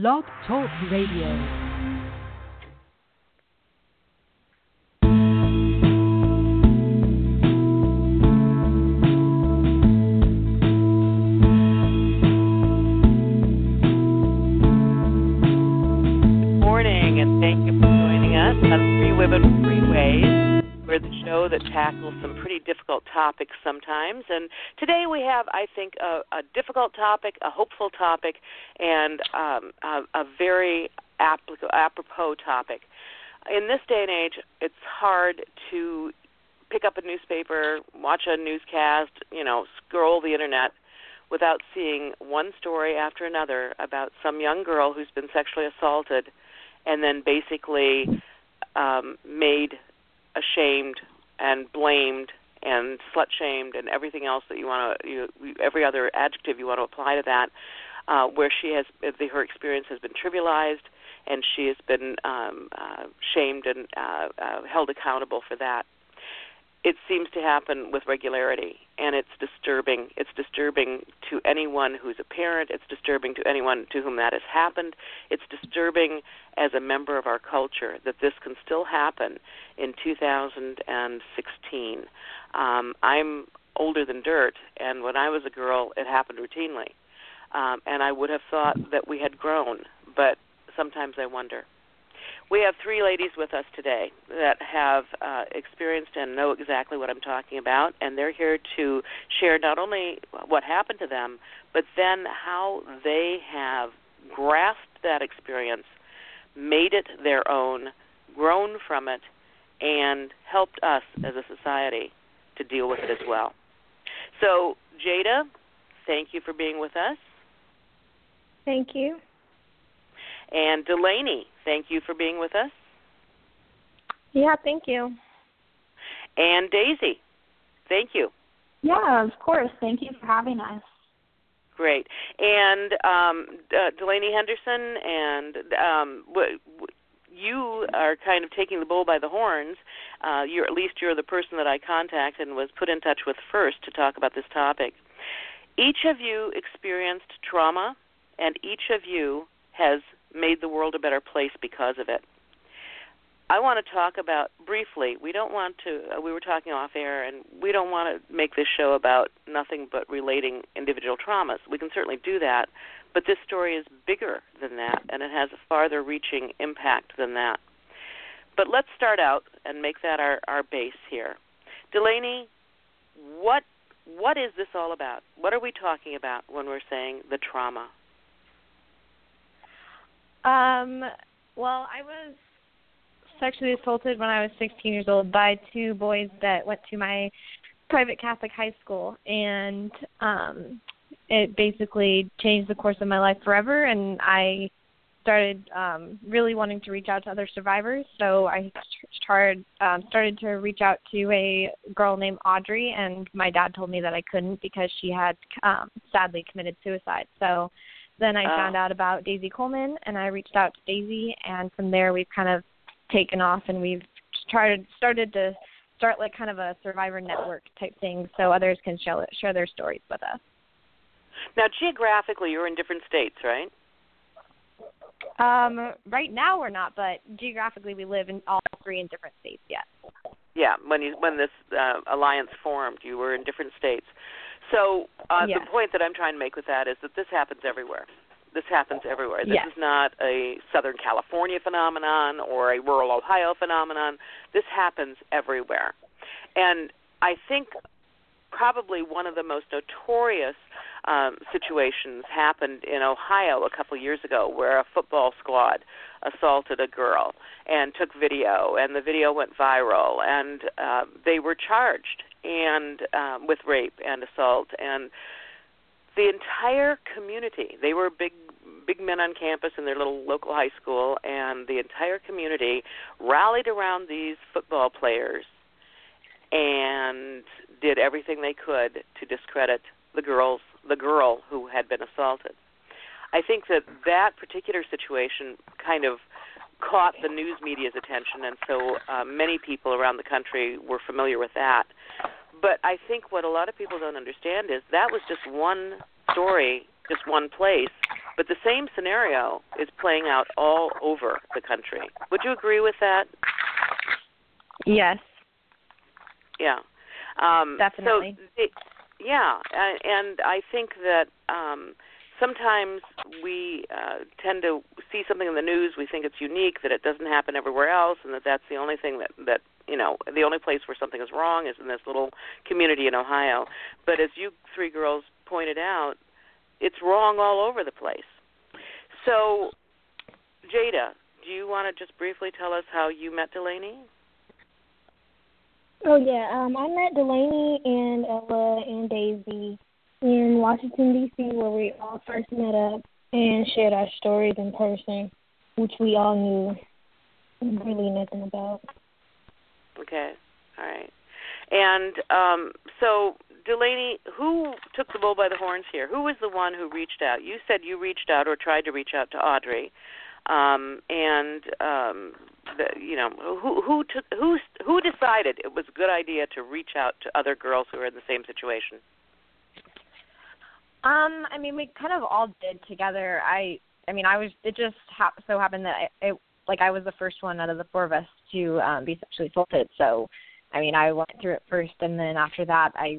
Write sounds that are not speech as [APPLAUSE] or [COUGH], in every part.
Blog Talk Radio. Difficult topics sometimes. And today we have, I think, a, a difficult topic, a hopeful topic, and um, a, a very apropos topic. In this day and age, it's hard to pick up a newspaper, watch a newscast, you know, scroll the internet without seeing one story after another about some young girl who's been sexually assaulted and then basically um, made ashamed and blamed and slut shamed and everything else that you want to you, every other adjective you want to apply to that uh, where she has the, her experience has been trivialized and she has been um, uh, shamed and uh, uh, held accountable for that it seems to happen with regularity and it's disturbing. It's disturbing to anyone who's a parent. It's disturbing to anyone to whom that has happened. It's disturbing as a member of our culture that this can still happen in 2016 um, i'm older than dirt and when i was a girl it happened routinely. Um, and i would have thought that we had grown but sometimes i wonder we have three ladies with us today that have uh, experienced and know exactly what I'm talking about, and they're here to share not only what happened to them, but then how they have grasped that experience, made it their own, grown from it, and helped us as a society to deal with it as well. So, Jada, thank you for being with us. Thank you. And Delaney, thank you for being with us. Yeah, thank you. And Daisy, thank you. Yeah, of course. Thank you for having us. Great. And um, uh, Delaney Henderson, and um, w- w- you are kind of taking the bull by the horns. Uh, you're at least you're the person that I contacted and was put in touch with first to talk about this topic. Each of you experienced trauma, and each of you has made the world a better place because of it. I want to talk about briefly. We don't want to. Uh, we were talking off air, and we don't want to make this show about nothing but relating individual traumas. We can certainly do that, but this story is bigger than that, and it has a farther-reaching impact than that. But let's start out and make that our, our base here. Delaney, what what is this all about? What are we talking about when we're saying the trauma? Um, well, I was sexually assaulted when I was 16 years old by two boys that went to my private Catholic high school, and um, it basically changed the course of my life forever. And I started um, really wanting to reach out to other survivors, so I started um, started to reach out to a girl named Audrie, and my dad told me that I couldn't because she had um, sadly committed suicide. So then I Oh. found out about Daisy Coleman, and I reached out to Daisy, and from there we've kind of taken off, and we've started started to start like kind of a survivor network type thing, so others can share share their stories with us. Now, geographically, you're in different states, right? Um, right now we're not, but geographically we live in all three in different states. Yes. Yeah, when you when this uh, alliance formed, you were in different states. So uh, the point that I'm trying to make with that is that this happens everywhere. This happens everywhere. This is not a Southern California phenomenon or a rural Ohio phenomenon. This happens everywhere. And I think probably one of the most notorious um, situations happened in Ohio a couple years ago, where a football squad assaulted a girl and took video, and the video went viral, and uh, they were charged and um, with rape and assault, and the entire community. They were big big men on campus in their little local high school and the entire community rallied around these football players and did everything they could to discredit the girls the girl who had been assaulted. I think that that particular situation kind of caught the news media's attention, and so uh, many people around the country were familiar with that. But I think what a lot of people don't understand is that was just one story, just one place But the same scenario is playing out all over the country. Would you agree with that? Yes. Yeah. Um, Definitely. So, it, yeah, and I think that um, sometimes we uh, tend to see something in the news, we think it's unique, that it doesn't happen everywhere else, and that that's the only thing that that you know the only place where something is wrong is in this little community in Ohio. But as you three girls pointed out, it's wrong all over the place. So, Jada, do you want to just briefly tell us how you met Delaney? Oh yeah, um, I met Delaney and Ella and Daisy in Washington D.C., where we all first met up and shared our stories in person, which we all knew really nothing about. Okay, all right. And um, so, Delaney, who took the bull by the horns here? Who was the one who reached out? You said you reached out or tried to reach out to Audrie, um, and um, the, you know who who took who who decided it was a good idea to reach out to other girls who were in the same situation? Um, I mean, we kind of all did together. I, I mean, I was. It just ha- so happened that I, it, like, I was the first one out of the four of us to um, be sexually assaulted. So, I mean, I went through it first, and then after that, I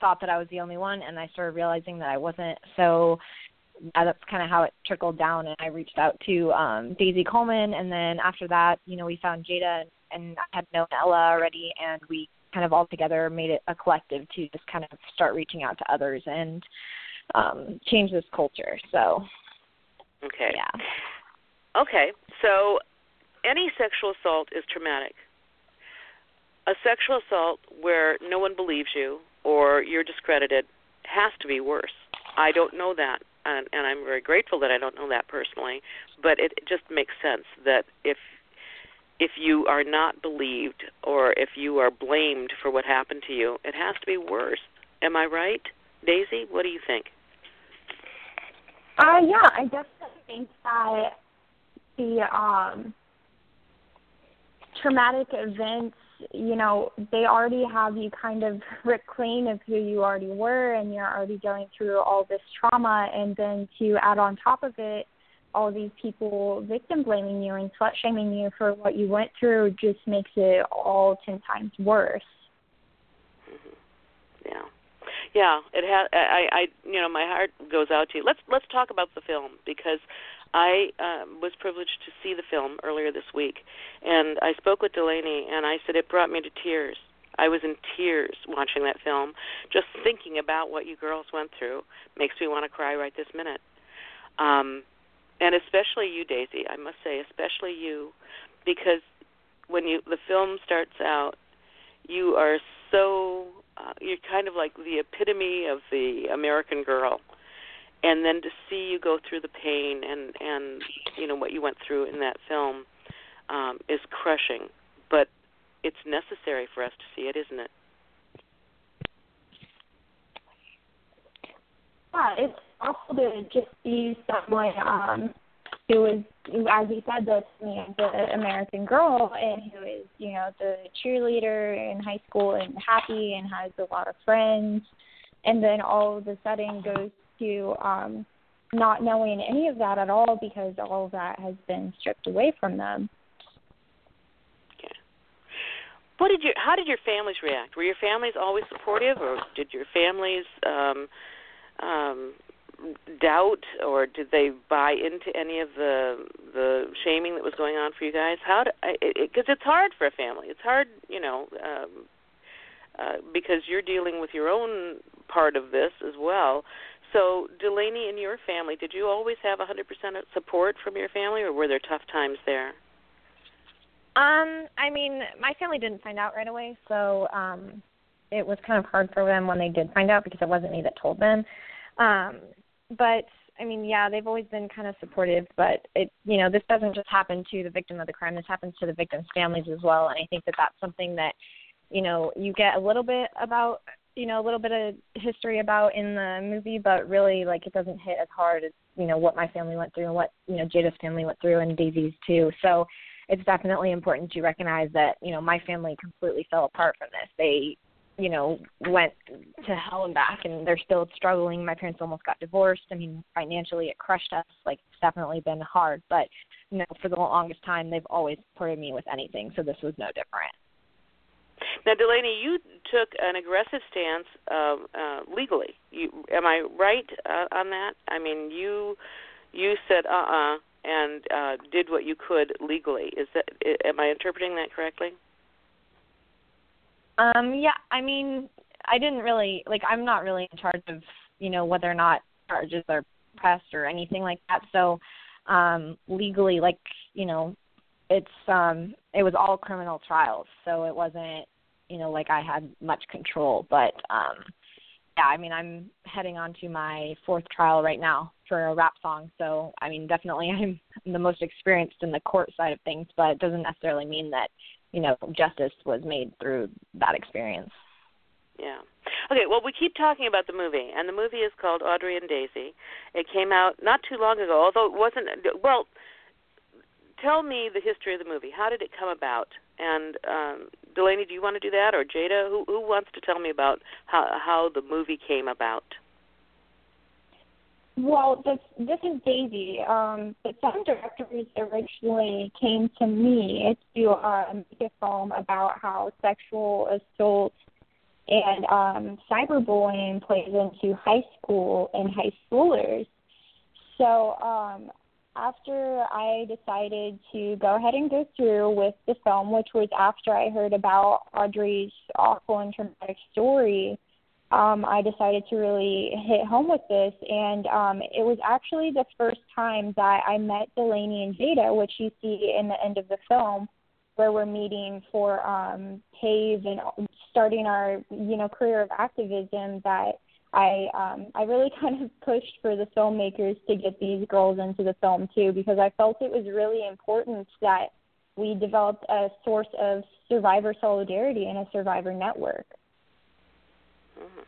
thought that I was the only one, and I started realizing that I wasn't. So, that's kind of how it trickled down, and I reached out to um, Daisy Coleman, and then after that, you know, we found Jada, and, and I had known Ella already, and we kind of all together made it a collective to just kind of start reaching out to others and um, change this culture. So, okay, yeah. Okay, so any sexual assault is traumatic. A sexual assault where no one believes you or you're discredited has to be worse. I don't know that, and, and I'm very grateful that I don't know that personally. But it, just makes sense that if if you are not believed or if you are blamed for what happened to you, it has to be worse. Am I right, Daisy? What do you think? Uh, yeah, I definitely think that the um, traumatic events, you know, they already have you kind of [LAUGHS] ripped clean of who you already were, and you're already going through all this trauma, and then to add on top of it, all these people victim blaming you and slut shaming you for what you went through just makes it all ten times worse. Mm-hmm. Yeah yeah, it has. I, I, you know, my heart goes out to you. Let's let's talk about the film because I um, was privileged to see the film earlier this week, and I spoke with Delaney, and I said it brought me to tears. I was in tears watching that film. Just thinking about what you girls went through makes me want to cry right this minute. Um, and especially you, Daisy. I must say, especially you, because when you the film starts out, you are so uh, you're kind of like the epitome of the American girl. And then to see you go through the pain and and you know what you went through in that film um, is crushing, but it's necessary for us to see it, isn't it? Yeah, it's awful to just see someone um, who is, as he said, the the American girl, and who is, you know, the cheerleader in high school and happy and has a lot of friends, and then all of a sudden goes to um, not knowing any of that at all because all of that has been stripped away from them. What did your How did your families react? Were your families always supportive, or did your families um, um, doubt or did they buy into any of the the shaming that was going on for you guys how because it, it, it's hard for a family it's hard you know um uh because you're dealing with your own part of this as well so delaney and your family did you always have a 100% support from your family or were there tough times there um i mean my family didn't find out right away so um it was kind of hard for them when they did find out because it wasn't me that told them um but I mean, yeah, they've always been kind of supportive, but it, you know, this doesn't just happen to the victim of the crime. This happens to the victims' families as well, and I think that that's something that, you know, you get a little bit about, you know, a little bit of history about in the movie, but really, like, it doesn't hit as hard as, you know, what my family went through and what, you know, Jada's family went through and Daisy's too. So, it's definitely important to recognize that, you know, my family completely fell apart from this. They you know, went to hell and back and they're still struggling. My parents almost got divorced. I mean, financially it crushed us. Like it's definitely been hard, but you know, for the longest time they've always supported me with anything, so this was no different. Now, Delaney, you took an aggressive stance uh, uh, legally. You, am I right uh, on that? I mean, you you said uh uh-uh, uh and uh, did what you could legally. Is that am I interpreting that correctly? Um, yeah, I mean, I didn't really like. I'm not really in charge of you know whether or not charges are pressed or anything like that. So um, legally, like you know, it's um, it was all criminal trials, so it wasn't you know like I had much control. But um, yeah, I mean, I'm heading on to my fourth trial right now for a rap song. So I mean, definitely [LAUGHS] I'm the most experienced in the court side of things, but it doesn't necessarily mean that you know justice was made through that experience. Yeah. Okay, well, we keep talking about the movie, and the movie is called Audrie and Daisy. It came out not too long ago, although it wasn't. Well, tell me the history of the movie. How did it come about? And um, Delaney, do you want to do that, or Jada? Who who wants to tell me about how how the movie came about? Well, this this is Daisy. Um, the film directors originally came to me to uh, make a film about how sexual assault and um, cyberbullying plays into high school and high schoolers. So um, after I decided to go ahead and go through with the film, which was after I heard about Audrie's awful and traumatic story um, I decided to really hit home with this. And um, it was actually the first time that I met Delaney and Jada, which you see in the end of the film, where we're meeting for um, TAVE and starting our, you know, career of activism that I um, I really [LAUGHS] kind of pushed for the filmmakers to get these girls into the film too because I felt it was really important that we developed a source of survivor solidarity and a survivor network. Mm-hmm.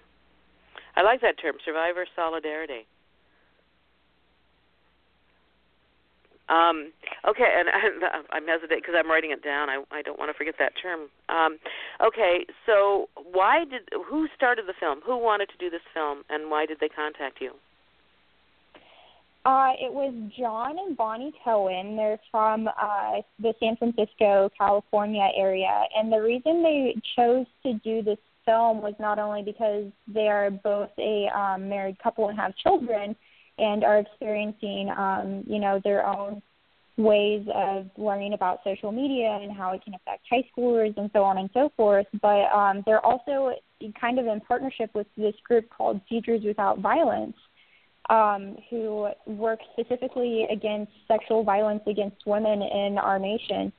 I like that term, survivor solidarity. Um, okay, and [LAUGHS] I, I'm hesitating because I'm writing it down. I, I don't want to forget that term. Um, okay, so why did who started the film? Who wanted to do this film, and why did they contact you? Uh, it was John and Bonnie Cohen. They're from uh, the San Francisco, California area, and the reason they chose to do this film was not only because they are both a um, married couple and have children and are experiencing, um, you know, their own ways of learning about social media and how it can affect high schoolers and so on and so forth. But um, they're also kind of in partnership with this group called Futures Without Violence, um, who work specifically against sexual violence against women in our nation.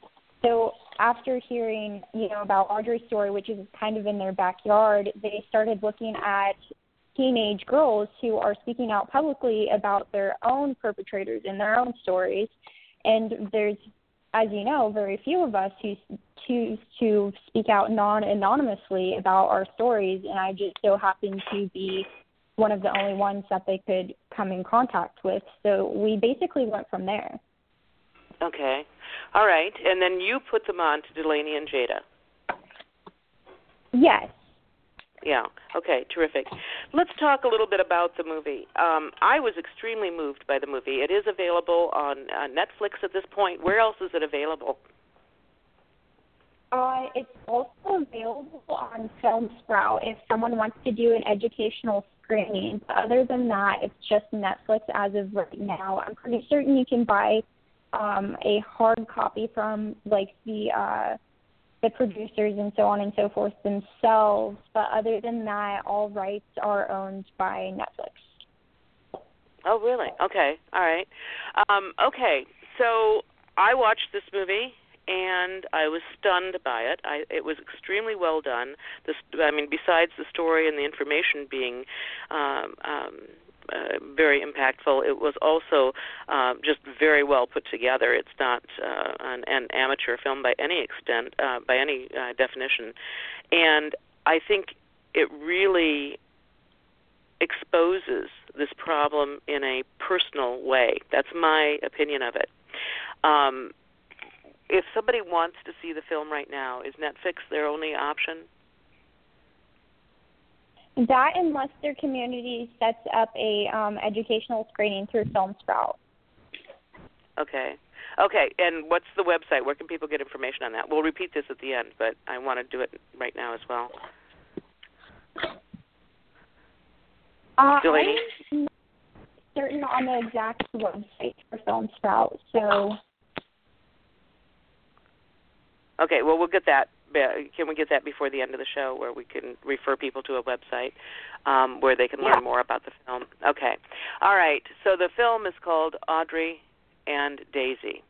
So after hearing, you know, about Audrie's story, which is kind of in their backyard, they started looking at teenage girls who are speaking out publicly about their own perpetrators and their own stories. And there's, as you know, very few of us who choose to speak out non anonymously about our stories. And I just so happened to be one of the only ones that they could come in contact with. So we basically went from there. Okay. All right. And then you put them on to Delaney and Jada. Yes. Yeah. Okay. Terrific. Let's talk a little bit about the movie. Um, I was extremely moved by the movie. It is available on uh, Netflix at this point. Where else is it available? Uh, it's also available on Film Sprout if someone wants to do an educational screening. But other than that, it's just Netflix as of right now. I'm pretty certain you can buy um, a hard copy from like the uh, the producers and so on and so forth themselves. But other than that, all rights are owned by Netflix. Oh, really? Okay. All right. Um, okay. So I watched this movie and I was stunned by it. I, it was extremely well done. This, I mean, besides the story and the information being um, um, uh, very impactful. It was also uh, just very well put together. It's not uh, an, an amateur film by any extent, uh, by any uh, definition, and I think it really exposes this problem in a personal way. That's my opinion of it. Um, if somebody wants to see the film right now, is Netflix their only option? That and Leicester Community sets up a um, educational screening through Film Sprout. Okay. Okay, and what's the website? Where can people get information on that? We'll repeat this at the end, but I want to do it right now as well. Uh, Delaney? I'm not certain on the exact website for Film Sprout, so Okay, well we'll get that. Can we get that before the end of the show, where we can refer people to a website um, where they can Yeah. learn more about the film? Okay, all right. So the film is called Audrie and Daisy,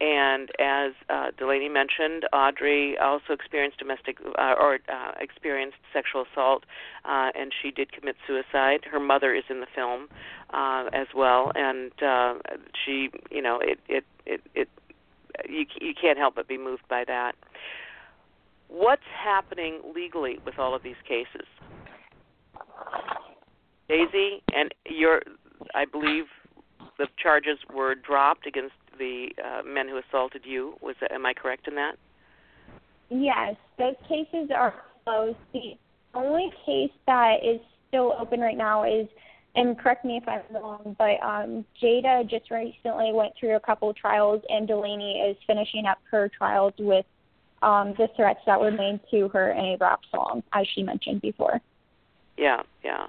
and as uh, Delaney mentioned, Audrie also experienced domestic uh, or uh, experienced sexual assault, uh, and she did commit suicide. Her mother is in the film uh, as well, and uh, she, you know, it it it it you you can't help but be moved by that. What's happening legally with all of these cases? Daisy and your I believe the charges were dropped against the uh, men who assaulted you. Was that, am I correct in that? yes, those cases are closed. The only case that is still open right now is, and correct me if I'm wrong, but um, Jada just recently went through a couple trials, and Delaney is finishing up her trials with um, the threats that were made to her in a rap song, as she mentioned before. Yeah, yeah.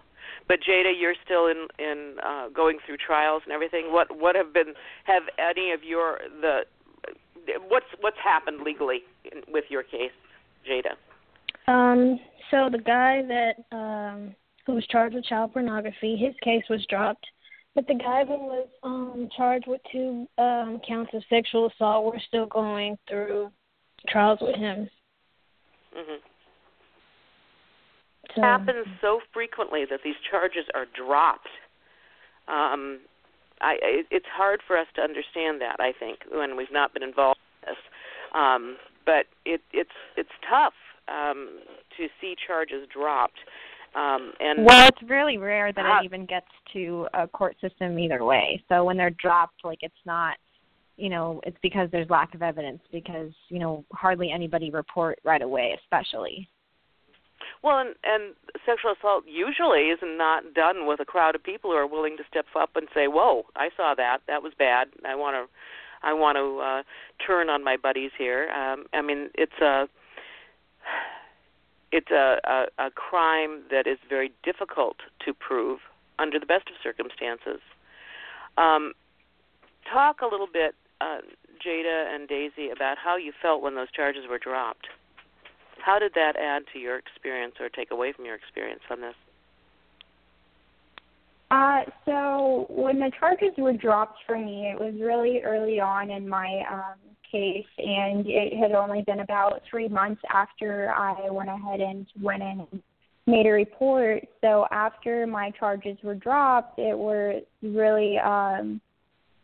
But Jada, you're still in in uh, going through trials and everything. What what have been have any of your the what's what's happened legally in, with your case, Jada? Um, so the guy that um who was charged with child pornography, his case was dropped. But the guy who was um charged with two um counts of sexual assault, we're still going through trials with him. hmm So happens so frequently that these charges are dropped. Um, I, it, it's hard for us to understand that. I think when we've not been involved in this, um, but it, it's it's tough um, to see charges dropped. Um, and Well, it's really rare that Ah. it even gets to a court system either way. So when they're dropped, like it's not, you know, it's because there's lack of evidence because you know hardly anybody report right away, especially. Well, and, and sexual assault usually is not done with a crowd of people who are willing to step up and say, "Whoa, I saw that. That was bad. I want to, I want to uh, turn on my buddies here." Um, I mean, it's a, it's a, a a crime that is very difficult to prove under the best of circumstances. Um, talk a little bit, uh, Jada and Daisy, about how you felt when those charges were dropped. How did that add to your experience or take away from your experience on this? Uh, so when the charges were dropped for me, it was really early on in my um, case, and it had only been about three months after I went ahead and went in and made a report. So after my charges were dropped, it were really um,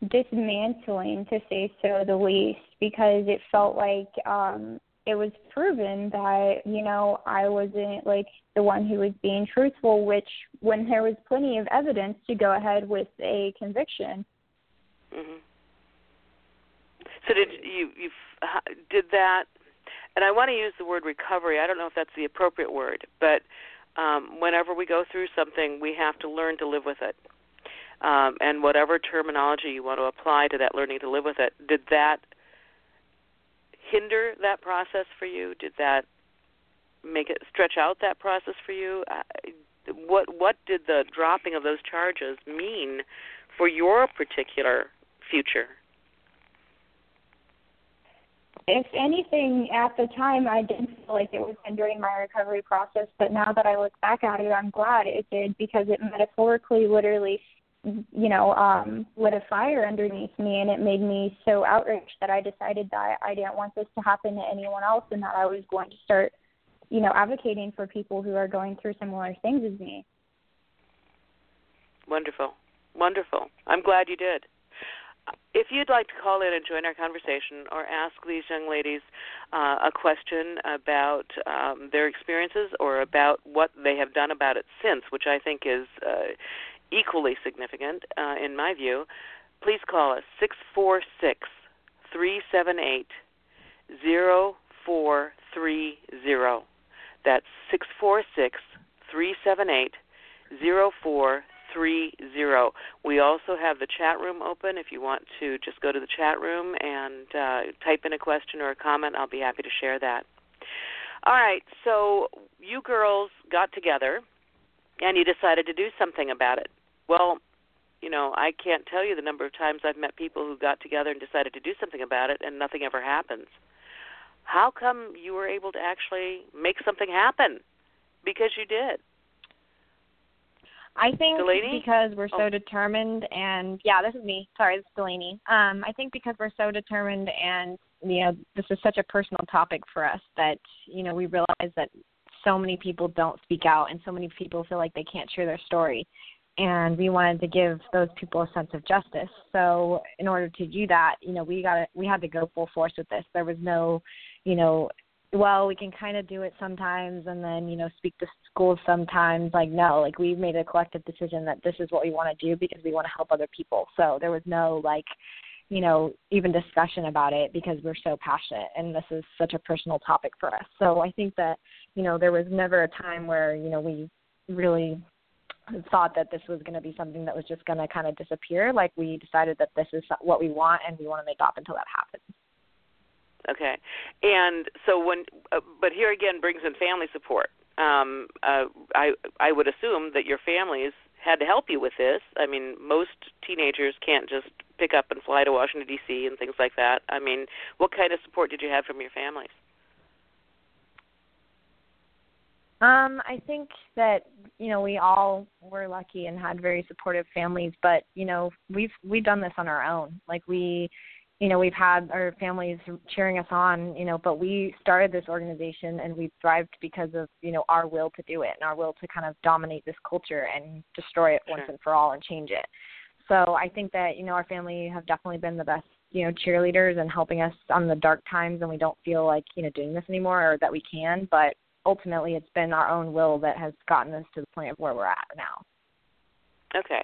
dismantling, to say so the least, because it felt like um, it was proven that you know I wasn't like the one who was being truthful, which when there was plenty of evidence to go ahead with a conviction. hmm So did you you did that? And I want to use the word recovery. I don't know if that's the appropriate word, but um, whenever we go through something, we have to learn to live with it. Um, and whatever terminology you want to apply to that learning to live with it, did that hinder that process for you? Did that make it stretch out that process for you? Uh, what what did the dropping of those charges mean for your particular future? If anything, at the time, I didn't feel like it was hindering my recovery process, but now that I look back at it, I'm glad it did because it metaphorically, literally, you know, um, lit a fire underneath me, and it made me so outraged that I decided that I didn't want this to happen to anyone else, and that I was going to start, you know, advocating for people who are going through similar things as me. Wonderful. Wonderful. I'm glad you did. If you'd like to call in and join our conversation or ask these young ladies uh, a question about um, their experiences or about what they have done about it since, which I think is uh, equally significant uh, in my view, please call us 646 378 0430. That's 646 378 0430. We also have the chat room open. If you want to just go to the chat room and uh, type in a question or a comment, I'll be happy to share that. All right, so you girls got together and you decided to do something about it. Well, you know, I can't tell you the number of times I've met people who got together and decided to do something about it and nothing ever happens. How come you were able to actually make something happen? Because you did. I think Delaney? because we're so Oh. determined and yeah, this is me. Sorry, this is Delaney. Um, I think because we're so determined and you know, this is such a personal topic for us that, you know, we realize that so many people don't speak out and so many people feel like they can't share their story. And we wanted to give those people a sense of justice. So in order to do that, you know, we got to we had to go full force with this. There was no, you know, well, we can kind of do it sometimes and then, you know, speak to schools sometimes. Like, no, like we've made a collective decision that this is what we want to do because we want to help other people. So there was no, like, you know, even discussion about it because we're so passionate and this is such a personal topic for us. So I think that, you know, there was never a time where, you know, we really thought that this was going to be something that was just going to kind of disappear. Like we decided that this is what we want and we want to make up until that happens. Okay, and so when, uh, but here again brings in family support. Um, uh, I I would assume that your families had to help you with this. I mean, most teenagers can't just pick up and fly to Washington D.C. and things like that. I mean, what kind of support did you have from your families? Um, I think that you know we all were lucky and had very supportive families, but you know we've we've done this on our own. Like we, you know, we've had our families cheering us on, you know, but we started this organization and we thrived because of you know our will to do it and our will to kind of dominate this culture and destroy it once and for all and change it. So I think that you know our family have definitely been the best you know cheerleaders and helping us on the dark times and we don't feel like you know doing this anymore or that we can but ultimately it's been our own will that has gotten us to the point of where we're at now Okay.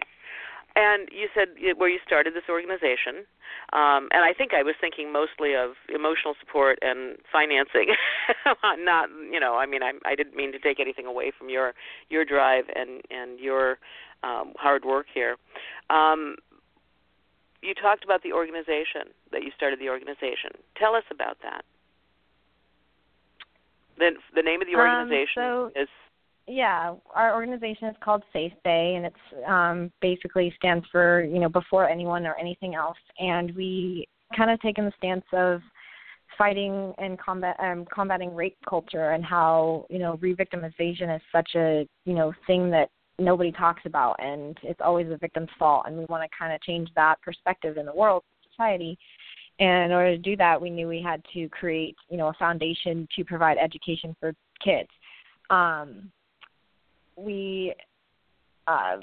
And you said where you started this organization, um, and I think I was thinking mostly of emotional support and financing, [LAUGHS] not you know. I mean, I, I didn't mean to take anything away from your your drive and and your um, hard work here. Um, you talked about the organization that you started the organization. Tell us about that. The the name of the Um, organization so- is? yeah our organization is called safe bay and it's um basically stands for you know before anyone or anything else. And we kind of taken the stance of fighting and combat um combating rape culture and how you know re-victimization is such a you know thing that nobody talks about and it's always the victim's fault. And we want to kind of change that perspective in the world society and in order to do that we knew we had to create you know a foundation to provide education for kids. Um we uh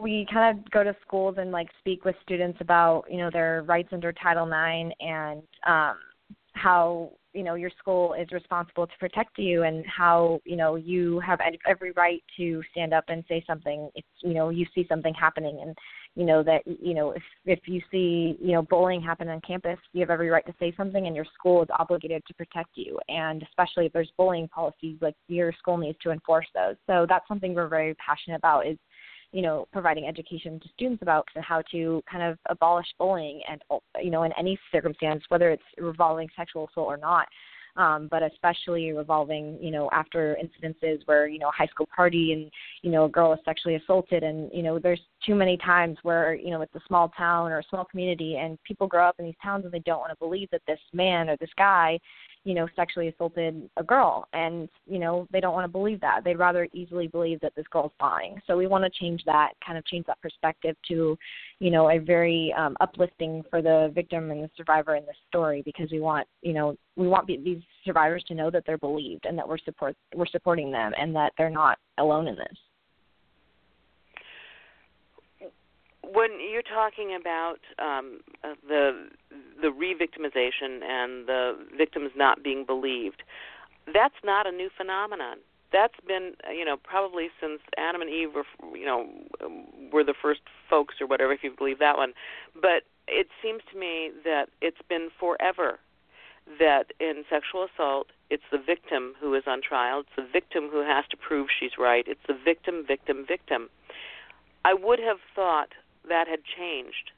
we kind of go to schools and like speak with students about you know their rights under title ix and um how you know your school is responsible to protect you and how you know you have every right to stand up and say something if you know you see something happening. And you know that you know if if you see you know bullying happen on campus you have every right to say something and your school is obligated to protect you. And especially if there's bullying policies like your school needs to enforce those. So that's something we're very passionate about is you know providing education to students about how to kind of abolish bullying and you know in any circumstance whether it's revolving sexual assault or not um, but especially revolving, you know, after incidences where, you know, a high school party and, you know, a girl is sexually assaulted and, you know, there's too many times where, you know, it's a small town or a small community and people grow up in these towns and they don't want to believe that this man or this guy, you know, sexually assaulted a girl and, you know, they don't want to believe that. They'd rather easily believe that this girl's lying. So we want to change that, kind of change that perspective to, you know, a very um, uplifting for the victim and the survivor in this story because we want, you know, we want be- these survivors to know that they're believed and that we're support we're supporting them and that they're not alone in this. When you're talking about um, uh, the the re-victimization and the victims not being believed, that's not a new phenomenon. That's been, uh, you know, probably since Adam and Eve were, you know, um, were the first folks or whatever, if you believe that one. But it seems to me that it's been forever that in sexual assault, it's the victim who is on trial. It's the victim who has to prove she's right. It's the victim, victim, victim. I would have thought that had changed,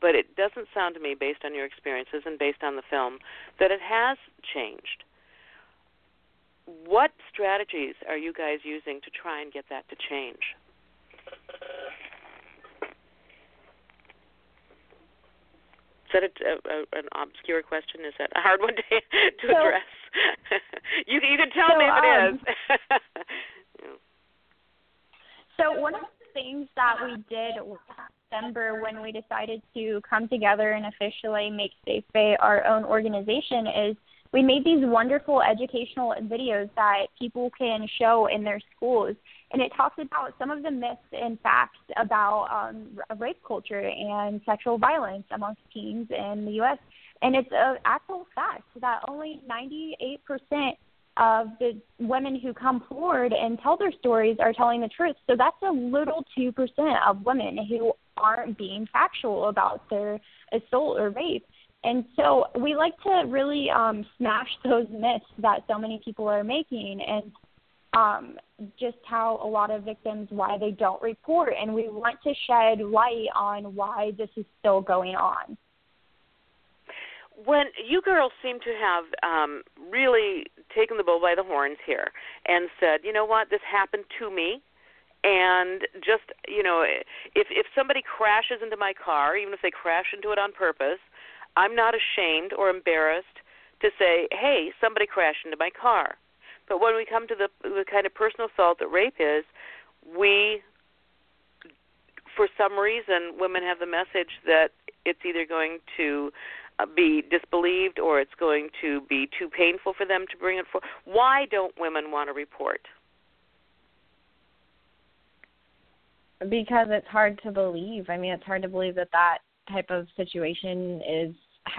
but it doesn't sound to me, based on your experiences and based on the film, that it has changed. What strategies are you guys using to try and get that to change? Is that a, a, an obscure question? Is that a hard one to, [LAUGHS] to so, address? [LAUGHS] you you can tell so, me if it um, is. [LAUGHS] So one of things that we did December when we decided to come together and officially make SafeBAE our own organization is we made these wonderful educational videos that people can show in their schools and it talks about some of the myths and facts about um, rape culture and sexual violence amongst teens in the U.S. And it's an actual fact that only 98% of the women who come forward and tell their stories are telling the truth. So that's a little 2% of women who aren't being factual about their assault or rape. And so we like to really um, smash [LAUGHS] those myths that so many people are making and um, just how a lot of victims why they don't report, and we want to shed light on why this is still going on. When you girls seem to have um, really taken the bull by the horns here and said, you know what, this happened to me, and just you know, if if somebody crashes into my car, even if they crash into it on purpose, I'm not ashamed or embarrassed to say, hey, somebody crashed into my car. But when we come to the the kind of personal assault that rape is, we for some reason women have the message that it's either going to Uh, be disbelieved or it's going to be too painful for them to bring it forward. Why don't women want to report? Because it's hard to believe. I mean, it's hard to believe that that type of situation is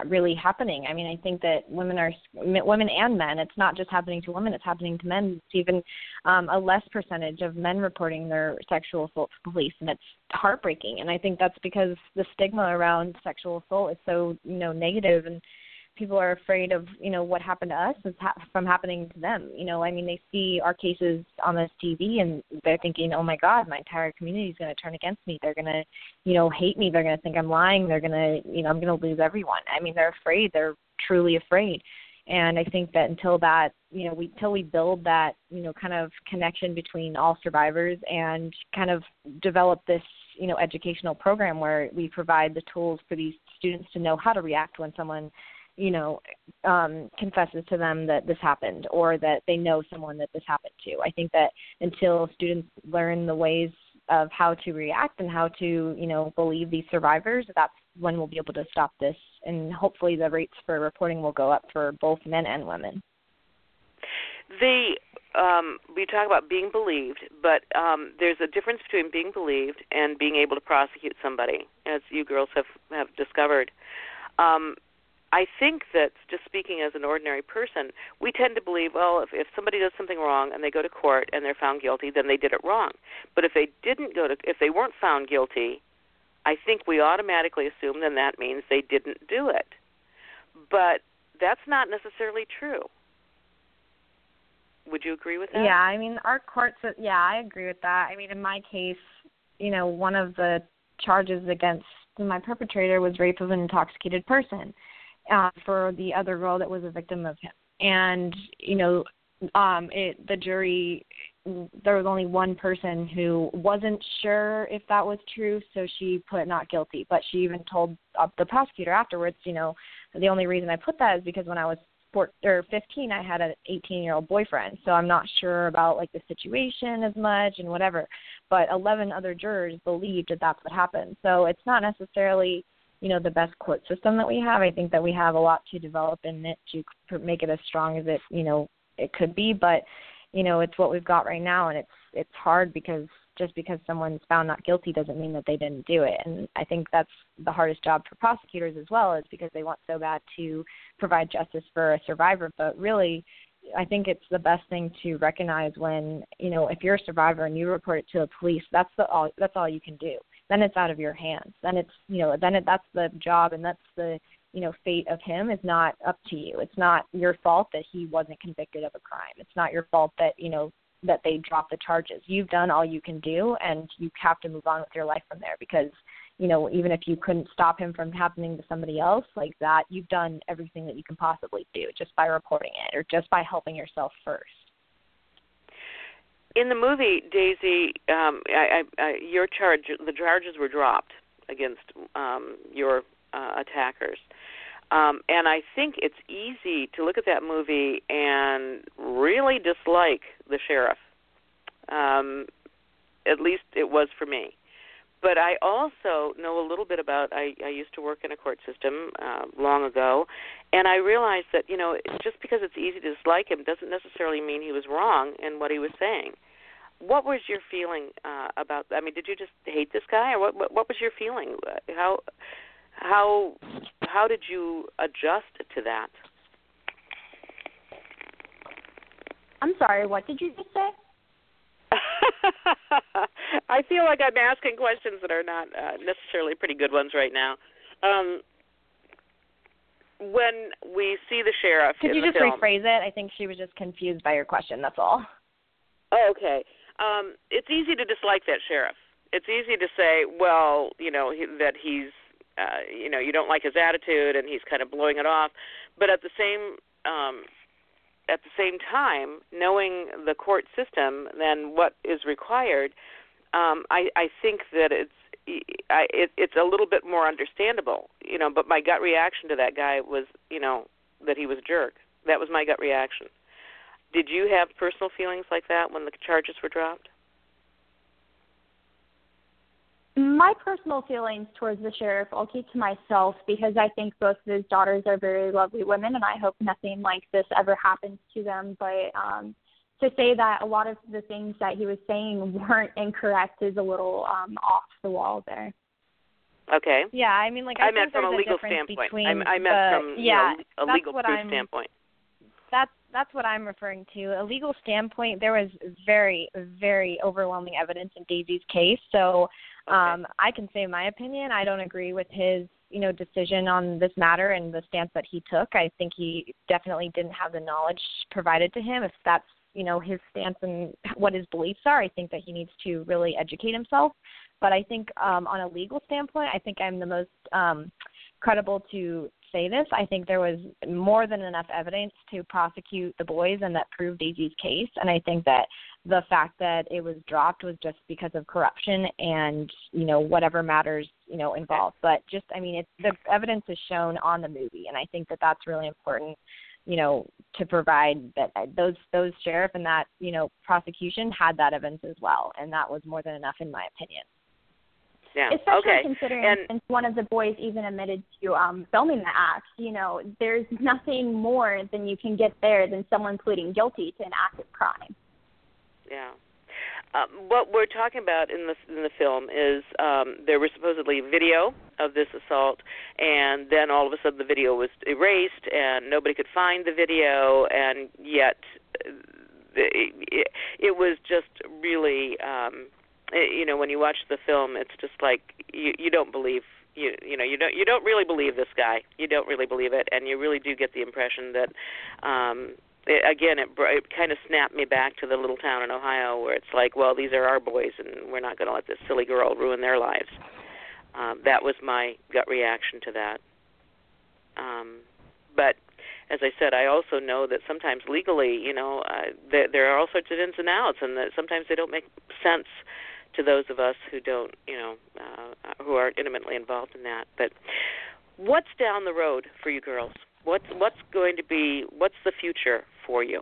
really happening. I mean, I think that women are women and men. It's not just happening to women; it's happening to men. It's even um, a less percentage of men reporting their sexual assault to police, and it's heartbreaking. And I think that's because the stigma around sexual assault is so you know negative and people are afraid of you know what happened to us is ha- from happening to them you know? I mean they see our cases on this tv and they're thinking oh my god my entire community is going to turn against me. They're going to you know hate me. They're going to think i'm lying. They're going to you know i'm going to lose everyone. I mean they're afraid. They're truly afraid. And i think that until that you know we until we build that you know kind of connection between all survivors and kind of develop this you know educational program where we provide the tools for these students to know how to react when someone you know um confesses to them that this happened or that they know someone that this happened to. I think that until students learn the ways of how to react and how to you know believe these survivors that's when we'll be able to stop this. And hopefully the rates for reporting will go up for both men and women. The um, we talk about being believed, but um, there's a difference between being believed and being able to prosecute somebody, as you girls have have discovered. Um, I think that just speaking as an ordinary person, we tend to believe, well, if, if somebody does something wrong and they go to court and they're found guilty, then they did it wrong. But if they didn't go to, if they weren't found guilty, I think we automatically assume then that means they didn't do it. But that's not necessarily true. Would you agree with that? Yeah, I mean, our courts. Yeah, I agree with that. I mean, in my case, you know, one of the charges against my perpetrator was rape of an intoxicated person uh, for the other girl that was a victim of him. And you know, um, it the jury there was only one person who wasn't sure if that was true, so she put not guilty. But she even told uh, the prosecutor afterwards, you know, the only reason I put that is because when I was four, or 15, I had an 18 year old boyfriend, so I'm not sure about like the situation as much and whatever. But 11 other jurors believed that that's what happened. So it's not necessarily you know the best court system that we have. I think that we have a lot to develop in it to make it as strong as it you know it could be, but you know it's what we've got right now, and it's it's hard because just because someone's found not guilty doesn't mean that they didn't do it. And I think that's the hardest job for prosecutors as well, is because they want so bad to provide justice for a survivor, but really I think it's the best thing to recognize when you know if you're a survivor and you report it to the police, that's the all that's all you can do then it's out of your hands. Then it's you know then it, that's the job and that's the you know fate of him is not up to you. It's not your fault that he wasn't convicted of a crime. It's not your fault that you know that they dropped the charges. You've done all you can do and you have to move on with your life from there because you know even if you couldn't stop him from happening to somebody else like that you've done everything that you can possibly do just by reporting it or just by helping yourself first in the movie Daisy, um, I, I, I, your charge, the charges were dropped against um, your uh, attackers. Um, and I think it's easy to look at that movie and really dislike the sheriff. Um, at least it was for me. But I also know a little bit about. I, I used to work in a court system uh, long ago, and I realized that you know just because it's easy to dislike him doesn't necessarily mean he was wrong in what he was saying. What was your feeling uh, about? I mean, did you just hate this guy, or what? What, what was your feeling? How how how did you adjust to that? I'm sorry, what did you just say? [LAUGHS] I feel like I'm asking questions that are not uh, necessarily pretty good ones right now. Um, when we see the sheriff, could you just film, rephrase it? I think she was just confused by your question. That's all. Oh, okay. Um, it's easy to dislike that sheriff. It's easy to say, well, you know, he, that he's uh, you know you don't like his attitude and he's kind of blowing it off but at the same um at the same time knowing the court system then what is required um i i think that it's I, it, it's a little bit more understandable, you know. But my gut reaction to that guy was, you know, that he was a jerk. That was my gut reaction. Did you have personal feelings like that when the charges were dropped? My personal feelings towards the sheriff I'll keep to myself because I think both of his daughters are very lovely women and I hope nothing like this ever happens to them. But um to say that a lot of the things that he was saying weren't incorrect is a little um off the wall there. Okay. Yeah, I mean like I, I meant from a legal standpoint. I, I meant the, from yeah, you know, a that's legal what proof I'm, standpoint. That's that's what I'm referring to. A legal standpoint, there was very, very overwhelming evidence in Daisy's case. So okay. um, I can say my opinion. I don't agree with his, you know, decision on this matter and the stance that he took. I think he definitely didn't have the knowledge provided to him. If that's, you know, his stance and what his beliefs are, I think that he needs to really educate himself. But I think um, on a legal standpoint, I think I'm the most um, credible to say this. I think there was more than enough evidence to prosecute the boys and that proved Daisy's case. And I think that the fact that it was dropped was just because of corruption and you know whatever matters you know involved. But just I mean, it's the evidence is shown on the movie, and I think that that's really important. You know, to provide that uh, those those sheriff and that you know prosecution had that evidence as well, and that was more than enough in my opinion. Yeah. Especially okay. considering and, since one of the boys even admitted to um filming the act, you know, there's [LAUGHS] nothing more than you can get there than someone pleading guilty to an act of crime. Yeah. Um, what we're talking about in the in the film is um, there was supposedly video of this assault, and then all of a sudden the video was erased, and nobody could find the video, and yet uh, it, it, it was just really um, it, you know when you watch the film it's just like you you don't believe you you know you don't you don't really believe this guy. You don't really believe it. And you really do get the impression that um it, again it, it kind of snapped me back to the little town in ohio where it's like well these are our boys and we're not going to let this silly girl ruin their lives. Um that was my gut reaction to that. Um but as I said, I also know that sometimes legally, you know, uh, there, there are all sorts of ins and outs, and that sometimes they don't make sense to those of us who don't, you know, uh, who aren't intimately involved in that. But what's down the road for you girls? What's what's going to be? What's the future for you?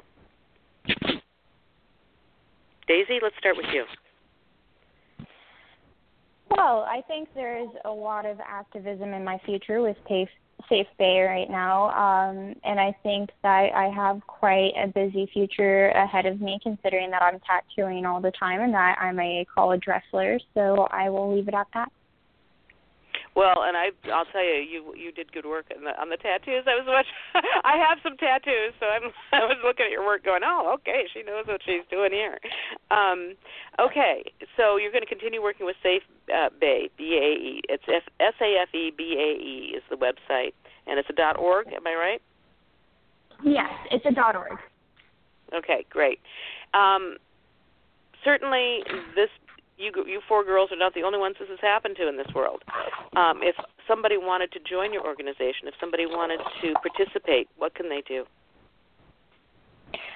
Daisy, let's start with you. Well, I think there is a lot of activism in my future with Safe, Safe Bay right now, um, and I think that I have quite a busy future ahead of me, considering that I'm tattooing all the time and that I'm a college wrestler. So I will leave it at that. Well, and I I'll tell you, you you did good work on the on the tattoos. I was much [LAUGHS] I have some tattoos, so I'm [LAUGHS] I was looking at your work going, "Oh, okay, she knows what she's doing here." Um okay, so you're going to continue working with Safe uh, Bae, B A E. It's S A F E B A E is the website, and it's a dot org. Am I right? Yes, it's a dot org. Okay, great. Um, certainly, this you you four girls are not the only ones this has happened to in this world. Um, if somebody wanted to join your organization, if somebody wanted to participate, what can they do?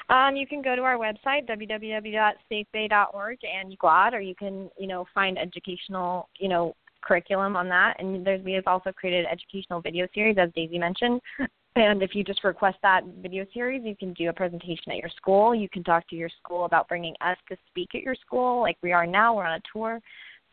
Um, you can go to our website www.safebae.org and GLAD, or you can you know find educational you know curriculum on that. And there's we have also created an educational video series, as Daisy mentioned. And if you just request that video series, you can do a presentation at your school. You can talk to your school about bringing us to speak at your school, like we are now. We're on a tour,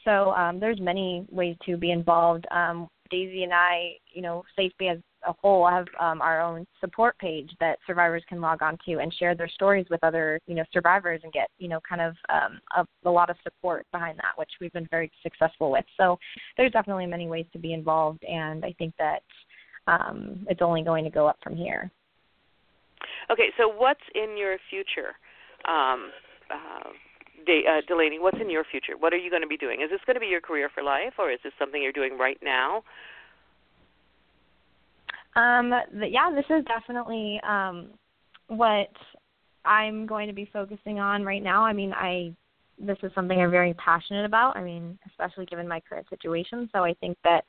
so um, there's many ways to be involved. Um, Daisy and I, you know, SafeBAE as a whole have um, our own support page that survivors can log on to and share their stories with other, you know, survivors and get, you know, kind of um, a, a lot of support behind that, which we've been very successful with. So there's definitely many ways to be involved, and I think that um, it's only going to go up from here. Okay, so what's in your future? Um, uh, De- uh, Delaney, what's in your future? What are you going to be doing? Is this going to be your career for life, or is this something you're doing right now? Um, the, yeah, this is definitely um, what I'm going to be focusing on right now. I mean, I this is something I'm very passionate about. I mean, especially given my current situation. So I think that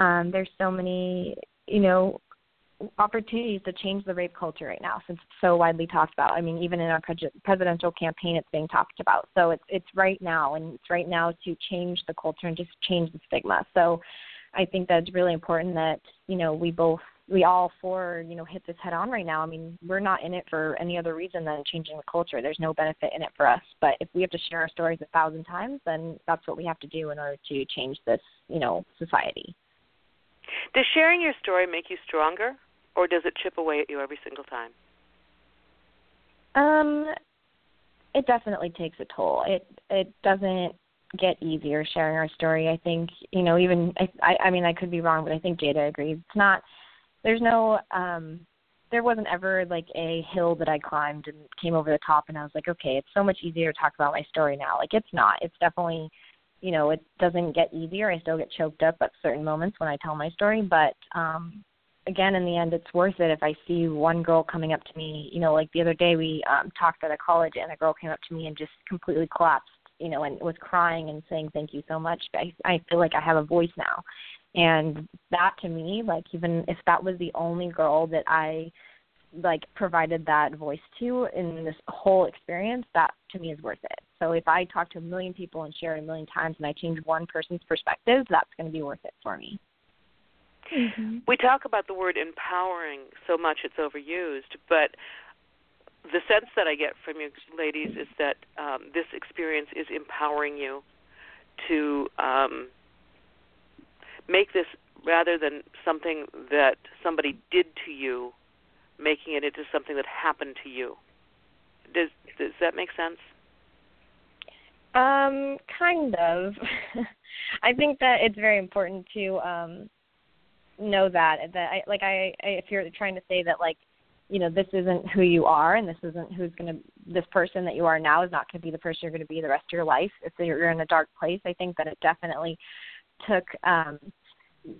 um, there's so many, you know, opportunities to change the rape culture right now since it's so widely talked about. I mean, even in our pre- presidential campaign, it's being talked about. So it's it's right now, and it's right now to change the culture and just change the stigma. So I think that's really important that you know we both we all four you know hit this head on right now. I mean, we're not in it for any other reason than changing the culture. There's no benefit in it for us. But if we have to share our stories a thousand times, then that's what we have to do in order to change this you know society. Does sharing your story make you stronger? or does it chip away at you every single time? Um, it definitely takes a toll. It it doesn't get easier sharing our story. I think you know even I I mean I could be wrong, but I think Jada agrees. It's not. There's no. um there wasn't ever like a hill that I climbed and came over the top and I was like, okay, it's so much easier to talk about my story now. Like it's not. It's definitely you know, it doesn't get easier. I still get choked up at certain moments when I tell my story, but um again in the end it's worth it if i see one girl coming up to me you know like the other day we um talked at a college and a girl came up to me and just completely collapsed you know and was crying and saying thank you so much i i feel like i have a voice now and that to me like even if that was the only girl that i like provided that voice to in this whole experience that to me is worth it so if i talk to a million people and share it a million times and i change one person's perspective that's going to be worth it for me Mm-hmm. We talk about the word empowering so much it's overused, but the sense that I get from you ladies is that um, this experience is empowering you to um, make this rather than something that somebody did to you, making it into something that happened to you. Does does that make sense? Um, kind of. [LAUGHS] I think that it's very important to um know that that I like I, I if you're trying to say that like you know this isn't who you are and this isn't who's going to this person that you are now is not going to be the person you're going to be the rest of your life if you're in a dark place i think that it definitely took um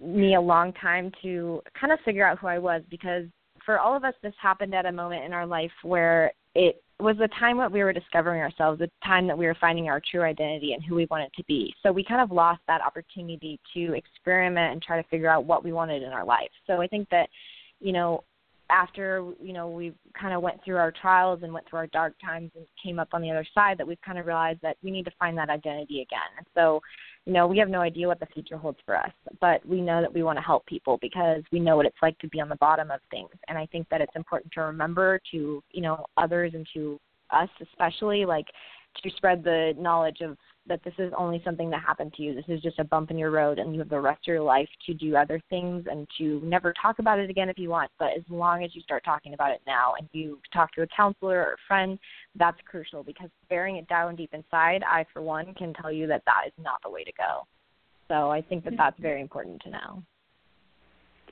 me a long time to kind of figure out who i was because for all of us this happened at a moment in our life where it was the time that we were discovering ourselves, the time that we were finding our true identity and who we wanted to be. So we kind of lost that opportunity to experiment and try to figure out what we wanted in our life. So I think that, you know, after you know we kind of went through our trials and went through our dark times and came up on the other side that we've kind of realized that we need to find that identity again. So you know we have no idea what the future holds for us but we know that we want to help people because we know what it's like to be on the bottom of things. And i think that it's important to remember to you know others and to us especially like to spread the knowledge of that this is only something that happened to you. This is just a bump in your road, and you have the rest of your life to do other things and to never talk about it again if you want. But as long as you start talking about it now and you talk to a counselor or a friend, that's crucial because bearing it down deep inside, I, for one, can tell you that that is not the way to go. So I think that that's very important to know.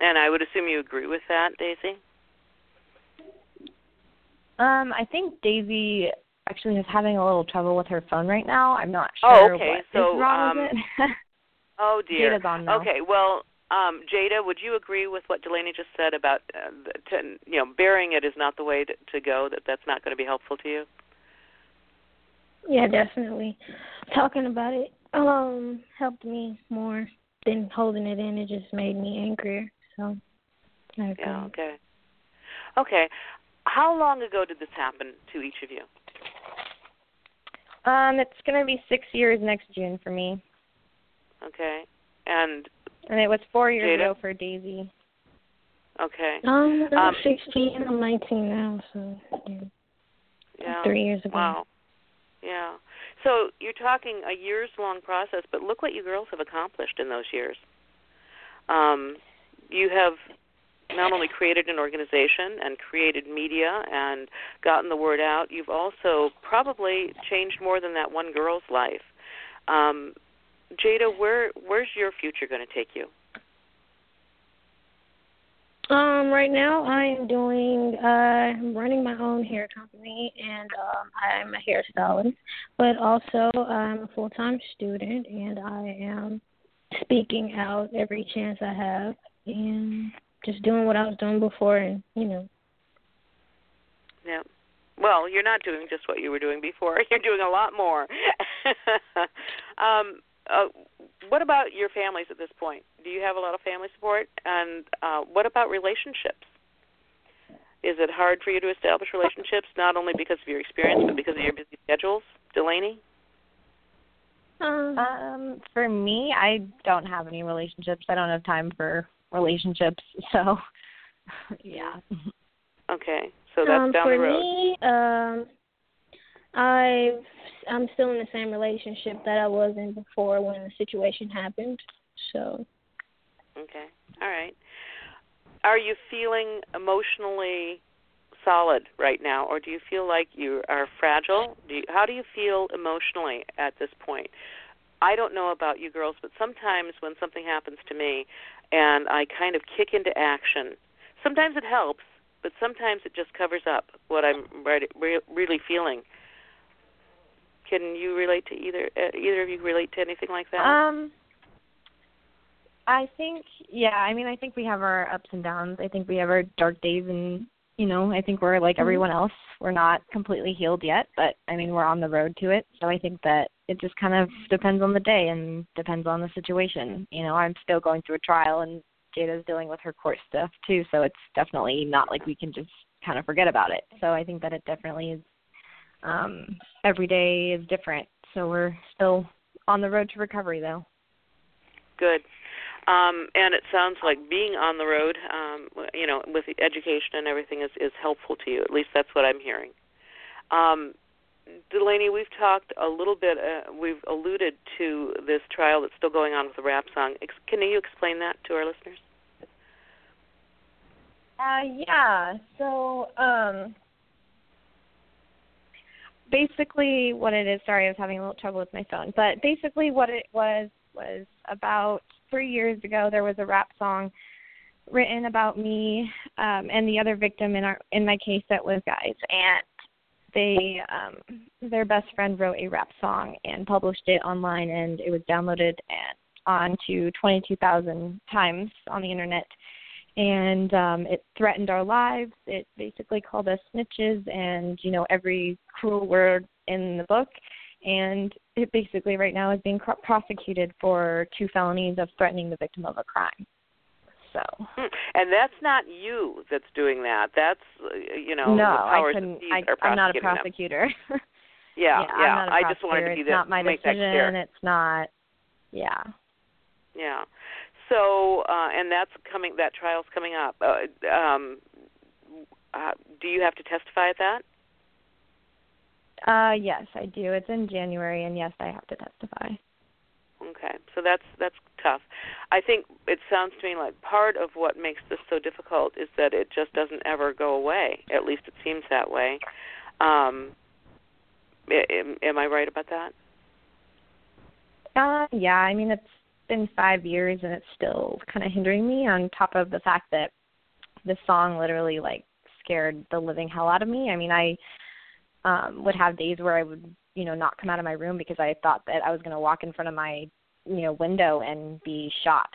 And I would assume you agree with that, Daisy? Um, I think Daisy actually is having a little trouble with her phone right now. I'm not oh, sure oh, okay. what so, is wrong um, with it. [LAUGHS] Oh dear. Jada's on now. Okay, well, um, Jada, would you agree with what Delaney just said about uh, to, you know burying it is not the way to, to go? That that's not going to be helpful to you. Yeah, definitely. Talking about it um helped me more than holding it in. It just made me angrier. So. I. Yeah. Okay. Okay. How long ago did this happen to each of you? Um, it's gonna be six years next June for me, Okay. And and it was four years Jada? ago for Daisy. okay. Um, I'm Um, 16. I'm 19 now, so yeah, Yeah. three years ago. Wow. Yeah. So you're talking a years long process, but look what you girls have accomplished in those years. Um, you have not only created an organization and created media and gotten the word out, you've also probably changed more than that one girl's life. Um, Jada, where where's your future going to take you? Um, right now I am doing uh I'm running my own hair company and um I'm a hairstylist, but also I'm a full time student and I am speaking out every chance I have and just doing what I was doing before and you know. Yeah. Well, you're not doing just what you were doing before. [LAUGHS] You're doing a lot more. [LAUGHS] um, uh, what about your families at this point? Do you have a lot of family support? And uh, what about relationships? Is it hard for you to establish relationships, not only because of your experience, but because of your busy schedules, Delaney? Um, Um, for me, I don't have any relationships. I don't have time for relationships, [LAUGHS] so yeah. [LAUGHS] Okay, so that's um, down for the road. me, um, I've I'm still in the same relationship that I was in before when the situation happened. So Okay, all right. Are you feeling emotionally solid right now, or do you feel like you are fragile? Do you, how do you feel emotionally at this point? I don't know about you girls, but sometimes when something happens to me and I kind of kick into action, sometimes it helps, but sometimes it just covers up what I'm re- re- really feeling. Can you relate to either uh, either of you relate to anything like that? Um I think yeah, I mean I think we have our ups and downs. I think we have our dark days and you know, I think we're like everyone else. We're not completely healed yet, but I mean we're on the road to it. So I think that it just kind of depends on the day and depends on the situation. You know, I'm still going through a trial and Jada's dealing with her court stuff too, so it's definitely not like we can just kind of forget about it. So I think that it definitely is um every day is different. So we're still on the road to recovery though. Good. Um, and it sounds like being on the road, um, you know, with the education and everything is, is helpful to you. At least that's what I'm hearing. Um, Delaney, we've talked a little bit, uh, we've alluded to this trial that's still going on with the rap song. Ex- can you explain that to our listeners? Uh yeah. So um basically what it is sorry I was having a little trouble with my phone. But basically what it was was about three years ago there was a rap song written about me um and the other victim in our in my case that was guys and they um their best friend wrote a rap song and published it online and it was downloaded and on to 22,000 times on the internet. And um it threatened our lives. It basically called us snitches and you know every cruel word in the book. And it basically right now is being cr- prosecuted for two felonies of threatening the victim of a crime so Hmm. And that's not you that's doing that. That's uh, you know no the i powers couldn't I, i'm not a prosecutor [LAUGHS] Yeah, yeah, a I just wanted to be it's that not my make that decision clear. it's not yeah Yeah. So, uh, and that's coming. That trial's coming up. Uh, um, uh, do you have to testify at that? uh yes i do it's in january and yes i have to testify Okay. So that's that's tough. I think it sounds to me like part of what makes this so difficult is that it just doesn't ever go away. At least it seems that way. Um, am, am I right about that? Uh, yeah, I mean it's been five years and it's still kind of hindering me. On top of the fact that the song literally like scared the living hell out of me. I mean, I um would have days where I would, you know, not come out of my room because I thought that I was going to walk in front of my you know window and be shot.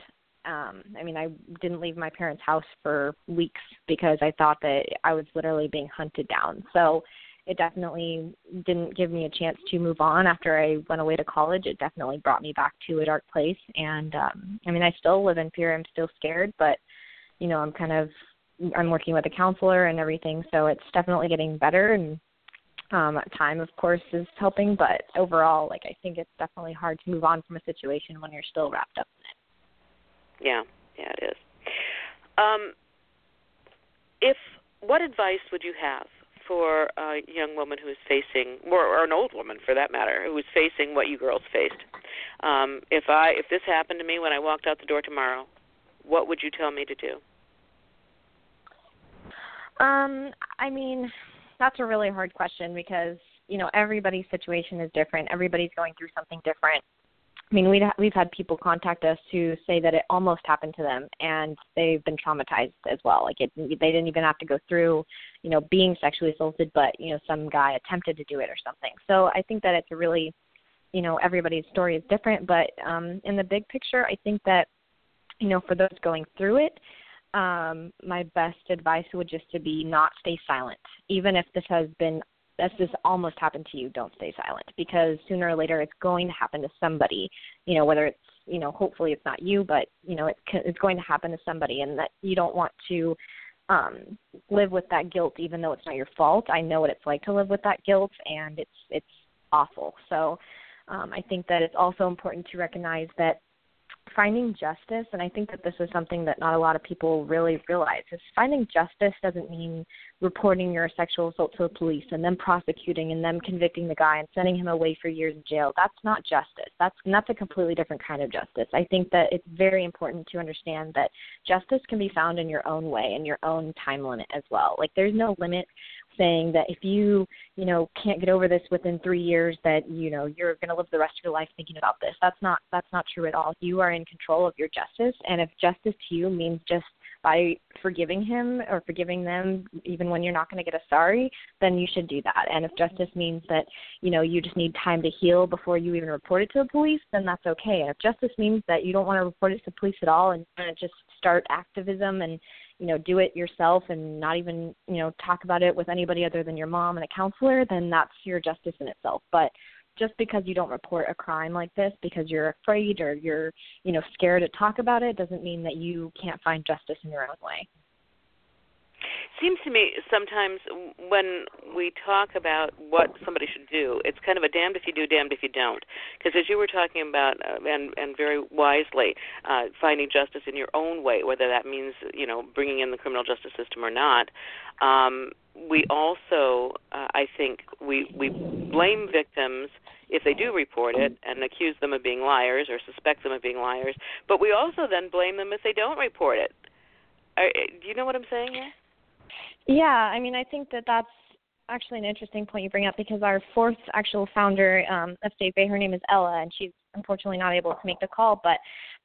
Um i mean i didn't leave my parents house for weeks because i thought that i was literally being hunted down. So it definitely didn't give me a chance to move on after i went away to college. It definitely brought me back to a dark place. And um i mean i still live in fear. I'm still scared but you know i'm kind of i'm working with a counselor and everything. So it's definitely getting better. And um time of course is helping but overall like i think it's definitely hard to move on from a situation when you're still wrapped up in it. Yeah. Yeah it is. Um if what advice would you have for a young woman who is facing or, or an old woman for that matter who is facing what you girls faced? Um if i if this happened to me when i walked out the door tomorrow what would you tell me to do? Um i mean that's a really hard question because you know everybody's situation is different. Everybody's going through something different. I mean, we've we've had people contact us who say that it almost happened to them, and they've been traumatized as well. Like it, they didn't even have to go through, you know, being sexually assaulted, but you know, some guy attempted to do it or something. So I think that it's a really, you know, everybody's story is different, but um, in the big picture, I think that, you know, for those going through it, um, my best advice would just to be not stay silent. Even if this has been this has almost happened to you, don't stay silent because sooner or later it's going to happen to somebody. You know, whether it's you know, hopefully it's not you, but you know, it's it's going to happen to somebody, and that you don't want to um live with that guilt even though it's not your fault. I know what it's like to live with that guilt and it's it's awful. So um I think that it's also important to recognize that finding justice, and I think that this is something that not a lot of people really realize, is finding justice doesn't mean reporting your sexual assault to the police and then prosecuting and then convicting the guy and sending him away for years in jail. That's not justice. That's that's a completely different kind of justice. I think that it's very important to understand that justice can be found in your own way, in your own time limit as well. Like there's no limit saying that if you you know can't get over this within three years that you know you're going to live the rest of your life thinking about this. That's not that's not true at all. You are in control of your justice and if justice to you means just by forgiving him or forgiving them even when you're not going to get a sorry then you should do that. And if justice means that you know you just need time to heal before you even report it to the police then that's okay. And if justice means that you don't want to report it to the police at all and just start activism and you know do it yourself and not even you know talk about it with anybody other than your mom and a counselor then that's your justice in itself. But just because you don't report a crime like this because you're afraid or you're you know scared to talk about it doesn't mean that you can't find justice in your own way seems to me sometimes when we talk about what somebody should do, it's kind of a damned if you do, damned if you don't. Because as you were talking about, uh, and and very wisely, uh, finding justice in your own way, whether that means you know bringing in the criminal justice system or not. Um, we also, uh, I think, we we blame victims if they do report it and accuse them of being liars or suspect them of being liars. But we also then blame them if they don't report it. Are, do you know what I'm saying here? Yeah, I mean, I think that that's actually an interesting point you bring up because our fourth actual founder um, of SafeBAE, her name is Ella, and she's unfortunately not able to make the call, but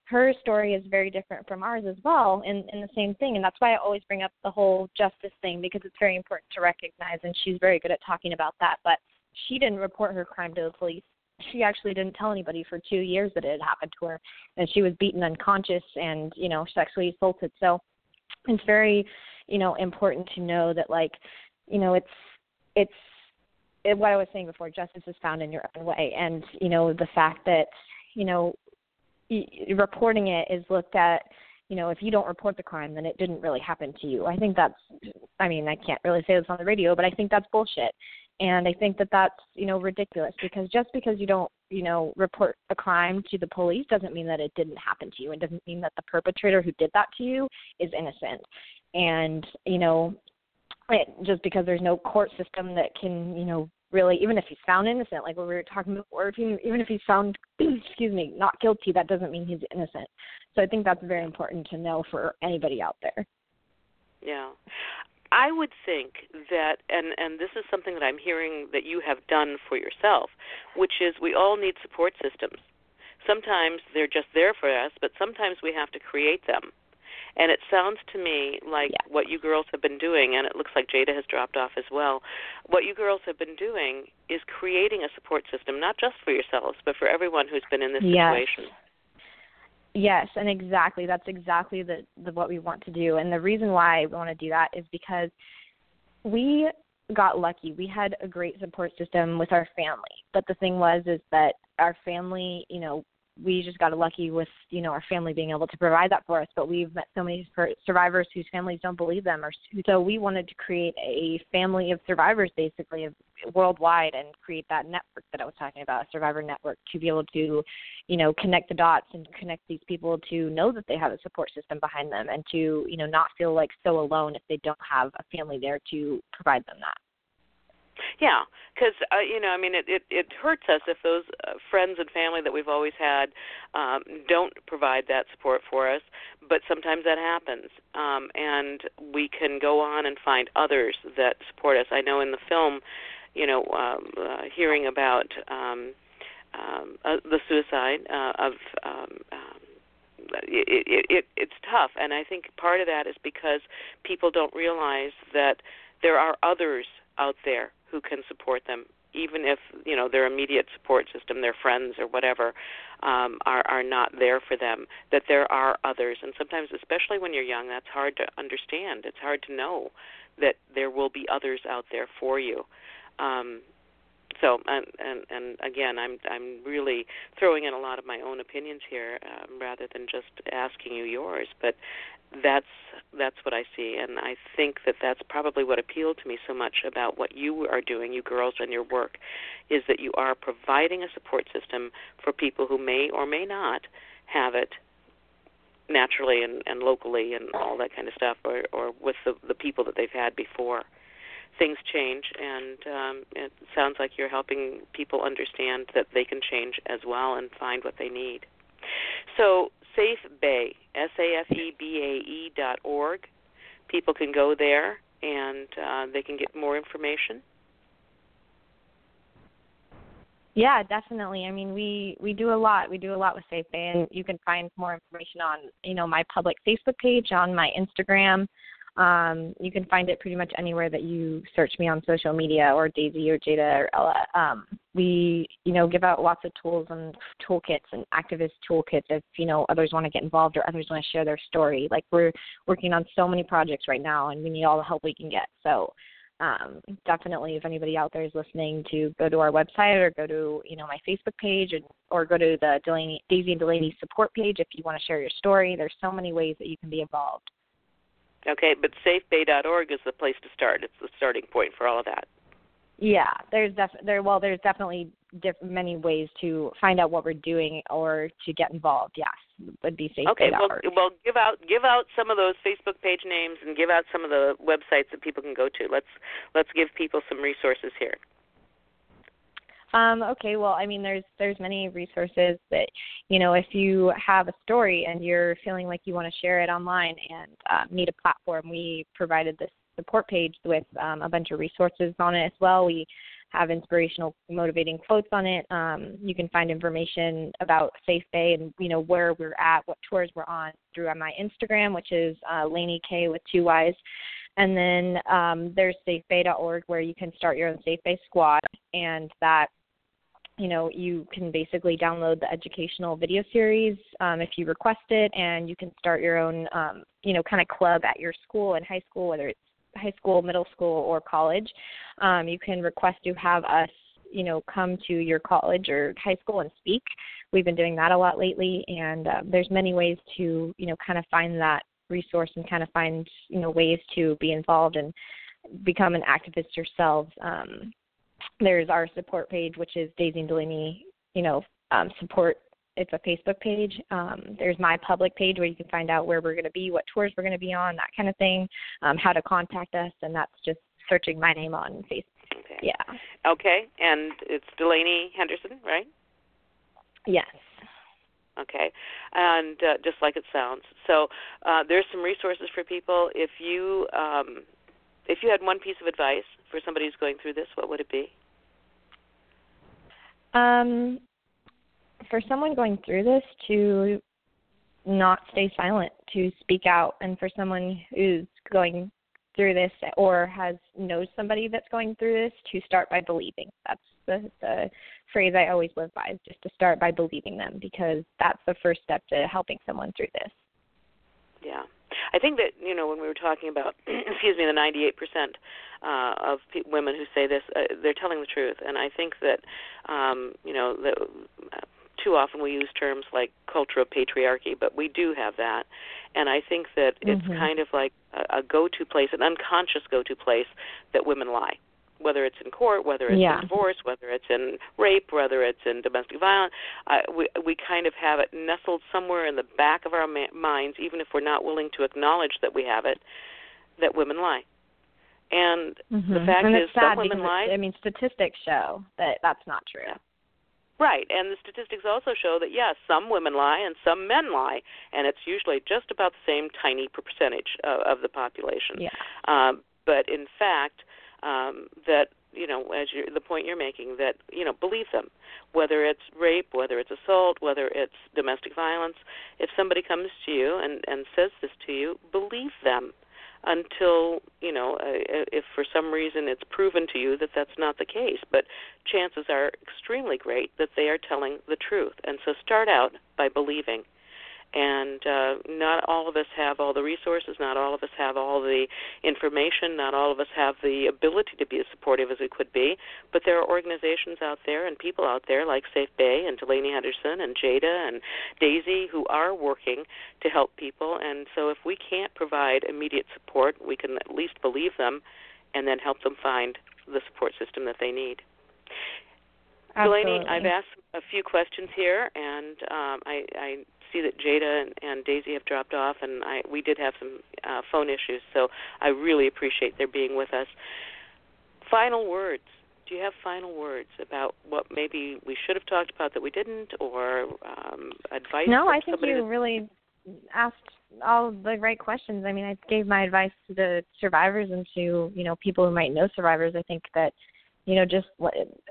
her story is very different from ours as well in, in the same thing. And that's why I always bring up the whole justice thing because it's very important to recognize, and she's very good at talking about that. But she didn't report her crime to the police. She actually didn't tell anybody for two years that it had happened to her, and she was beaten unconscious and, you know, sexually assaulted. So it's very you know important to know that like you know it's it's it, what I was saying before justice is found in your own way. And you know the fact that you know y- reporting it is looked at you know if you don't report the crime then it didn't really happen to you. I think that's i mean i can't really say this on the radio but i think that's bullshit. And i think that that's you know ridiculous because just because you don't you know report a crime to the police doesn't mean that it didn't happen to you. And doesn't mean that the perpetrator who did that to you is innocent and you know it, just because there's no court system that can you know really even if he's found innocent like what we were talking before if he, even if he's found [CLEARS THROAT] excuse me not guilty that doesn't mean he's innocent so i think that's very important to know for anybody out there yeah I would think that, and and this is something that I'm hearing that you have done for yourself, which is we all need support systems. Sometimes they're just there for us, but sometimes we have to create them. And it sounds to me like yeah. what you girls have been doing, and it looks like Jada has dropped off as well. What you girls have been doing is creating a support system, not just for yourselves, but for everyone who's been in this yes. situation. Yes, and exactly that's exactly the, the what we want to do. And the reason why we want to do that is because we got lucky. We had a great support system with our family. But the thing was is that our family, you know, we just got lucky with you know our family being able to provide that for us but we've met so many survivors whose families don't believe them or so we wanted to create a family of survivors basically worldwide and create that network that i was talking about a survivor network to be able to you know connect the dots and connect these people to know that they have a support system behind them and to you know not feel like so alone if they don't have a family there to provide them that yeah, because uh, you know, I mean, it, it it hurts us if those uh, friends and family that we've always had um, don't provide that support for us. But sometimes that happens, um, and we can go on and find others that support us. I know in the film, you know, um, uh, hearing about um, um, uh, the suicide uh, of. Um, um, it, it, it it's tough, and I think part of that is because people don't realize that there are others out there who can support them even if you know their immediate support system their friends or whatever um are are not there for them that there are others. And sometimes especially when you're young that's hard to understand. It's hard to know that there will be others out there for you. Um so and and and again i'm i'm really throwing in a lot of my own opinions here um, rather than just asking you yours but that's that's what I see, and I think that that's probably what appealed to me so much about what you are doing, you girls, and your work, is that you are providing a support system for people who may or may not have it naturally and, and locally and all that kind of stuff, or or with the the people that they've had before. Things change, and um, it sounds like you're helping people understand that they can change as well and find what they need. So Safe Bay, S A F E B A E dot org. People can go there and uh, they can get more information. Yeah, definitely. I mean, we we do a lot. We do a lot with SafeBAE, and you can find more information on you know my public Facebook page, on my Instagram, um, you can find it pretty much anywhere that you search me on social media or Daisy or Jada or Ella. Um, we, you know, give out lots of tools and toolkits and activist toolkits if, you know, others want to get involved or others want to share their story. Like we're working on so many projects right now and we need all the help we can get. So um, definitely if anybody out there is listening to go to our website or go to, you know, my Facebook page and, or go to the Delaney, Daisy and Delaney support page if you want to share your story. There's so many ways that you can be involved. Okay, but safebae.org is the place to start. It's the starting point for all of that. Yeah, there's def- there well there's definitely diff- many ways to find out what we're doing or to get involved. Yes, would be safe. Okay, well, well, give out give out some of those Facebook page names and give out some of the websites that people can go to. Let's let's give people some resources here. Um, okay, well, I mean, there's there's many resources that, you know, if you have a story and you're feeling like you want to share it online and uh, need a platform, we provided this support page with um, a bunch of resources on it as well. We have inspirational, motivating quotes on it. Um, you can find information about Safe Bay and you know where we're at, what tours we're on through my Instagram, which is uh, Laney K with two Y's. And then um, there's safebae.org where you can start your own SafeBAE squad, and that you know you can basically download the educational video series um, if you request it and you can start your own um, you know kind of club at your school and high school whether it's high school middle school or college. Um, you can request to have us you know come to your college or high school and speak. We've been doing that a lot lately and uh, there's many ways to you know kind of find that resource and kind of find you know ways to be involved and become an activist yourselves um, there's our support page, which is Daisy and Delaney, you know, um, support. It's a Facebook page. Um, there's my public page where you can find out where we're going to be, what tours we're going to be on, that kind of thing, um, how to contact us, and that's just searching my name on Facebook. Okay. Yeah. Okay, and it's Delaney Henderson, right? Yes. Okay, and uh, just like it sounds. So uh, there's some resources for people. If you um, if you had one piece of advice for somebody who's going through this, what would it be? Um, for someone going through this, to not stay silent, to speak out, and for someone who's going through this or has knows somebody that's going through this to start by believing. That's the the phrase I always live by is just to start by believing them because that's the first step to helping someone through this. Yeah. I think that you know when we were talking about, [CLEARS THROAT] excuse me, the 98 percent uh, of pe- women who say this, uh, they're telling the truth, and I think that um, you know that uh, too often we use terms like culture of patriarchy, but we do have that, and I think that it's Mhm. kind of like a, a go-to place, an unconscious go-to place that women lie whether it's in court, whether it's Yeah. in divorce, whether it's in rape, whether it's in domestic violence, uh, we we kind of have it nestled somewhere in the back of our ma- minds, even if we're not willing to acknowledge that we have it, that women lie. And the Mhm. fact and is, some women lie. I mean, statistics show that that's not true. Yeah. Right, and the statistics also show that yes, some women lie and some men lie, and it's usually just about the same tiny percentage of, of the population. Yeah. Um, but in fact, um, that you know, as you're, the point you're making, that you know, believe them, whether it's rape, whether it's assault, whether it's domestic violence. If somebody comes to you and and says this to you, believe them until you know uh, if for some reason it's proven to you that that's not the case. But chances are extremely great that they are telling the truth. And so start out by believing and uh, not all of us have all the resources, not all of us have all the information, not all of us have the ability to be as supportive as we could be, but there are organizations out there and people out there like SafeBAE and Delaney Henderson and Jada and Daisy who are working to help people. And so if we can't provide immediate support, we can at least believe them and then help them find the support system that they need. Absolutely. Delaney, I've asked a few questions here, and um, I, I see that Jada and, and Daisy have dropped off, and I, we did have some uh, phone issues, so I really appreciate their being with us. Final words. Do you have final words about what maybe we should have talked about that we didn't, or um, advice? No, I think you that- really asked all the right questions. I mean, I gave my advice to the survivors and to you know people who might know survivors. I think that you know just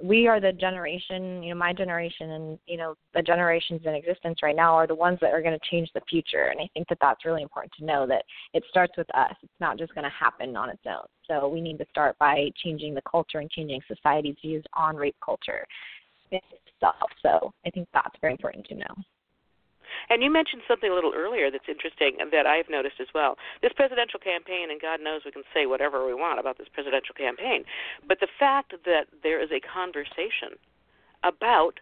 we are the generation, you know, my generation, and you know the generations in existence right now are the ones that are going to change the future. And I think that that's really important to know that it starts with us. It's not just going to happen on its own. So we need to start by changing the culture and changing society's views on rape culture itself. So I think that's very important to know. And you mentioned something a little earlier that's interesting that I've noticed as well. This presidential campaign, and God knows we can say whatever we want about this presidential campaign, but the fact that there is a conversation about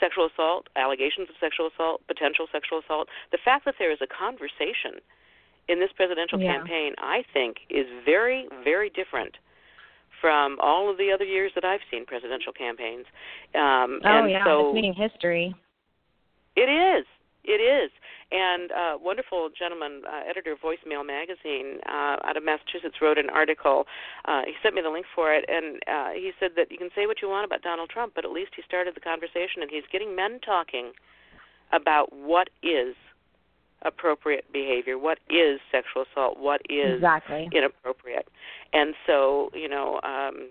sexual assault, allegations of sexual assault, potential sexual assault, the fact that there is a conversation in this presidential Yeah. campaign, I think, is very, very different from all of the other years that I've seen presidential campaigns. Um, Oh and yeah, so it's making history. It is. It is. And uh, wonderful gentleman, uh, editor of Voice Male magazine uh, out of Massachusetts, wrote an article. Uh, he sent me the link for it, and uh, he said that you can say what you want about Donald Trump, but at least he started the conversation, and he's getting men talking about what is appropriate behavior, what is sexual assault, what is exactly. inappropriate. And so, you know, um,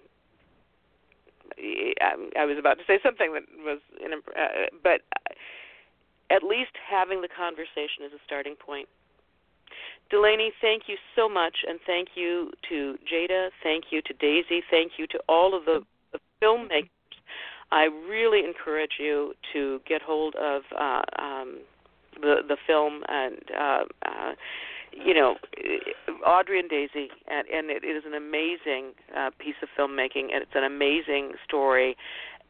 I, I was about to say something that was, in, uh, but at least having the conversation is a starting point. Delaney, thank you so much, and thank you to Jada, thank you to Daisy, thank you to all of the, the filmmakers. I really encourage you to get hold of uh, um, the the film and uh, uh, you know Audrie and Daisy, and, and it is an amazing uh, piece of filmmaking, and it's an amazing story.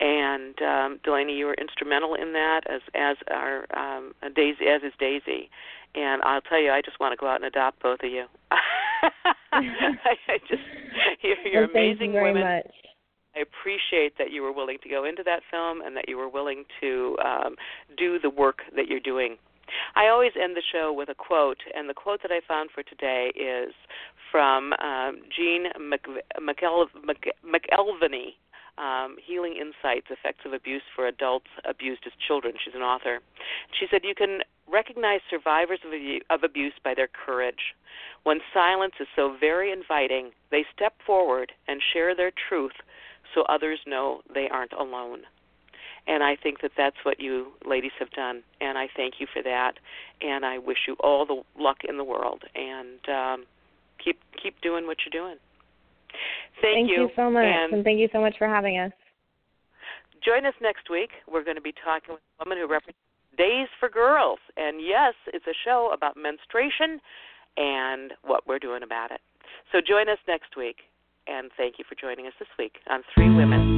And um, Delaney, you were instrumental in that, as as our um, Daisy, as is Daisy. And I'll tell you, I just want to go out and adopt both of you. I, I just you're, you're well, thank amazing you very women. much. I appreciate that you were willing to go into that film and that you were willing to um, do the work that you're doing. I always end the show with a quote, and the quote that I found for today is from um, Jean McV- McEl- Mc- McElvaney, um, Healing Insights Effects of Abuse for Adults Abused as Children. She's an author. She said, You can recognize survivors of, of abuse by their courage. When silence is so very inviting, they step forward and share their truth so others know they aren't alone. And I think that that's what you ladies have done, and I thank you for that. And I wish you all the luck in the world, and um, keep keep doing what you're doing. Thank, thank you. you so much, and, and thank you so much for having us. Join us next week. We're going to be talking with a woman who represents Days for Girls. And yes, it's a show about menstruation and what we're doing about it. So join us next week. And thank you for joining us this week on Three Women.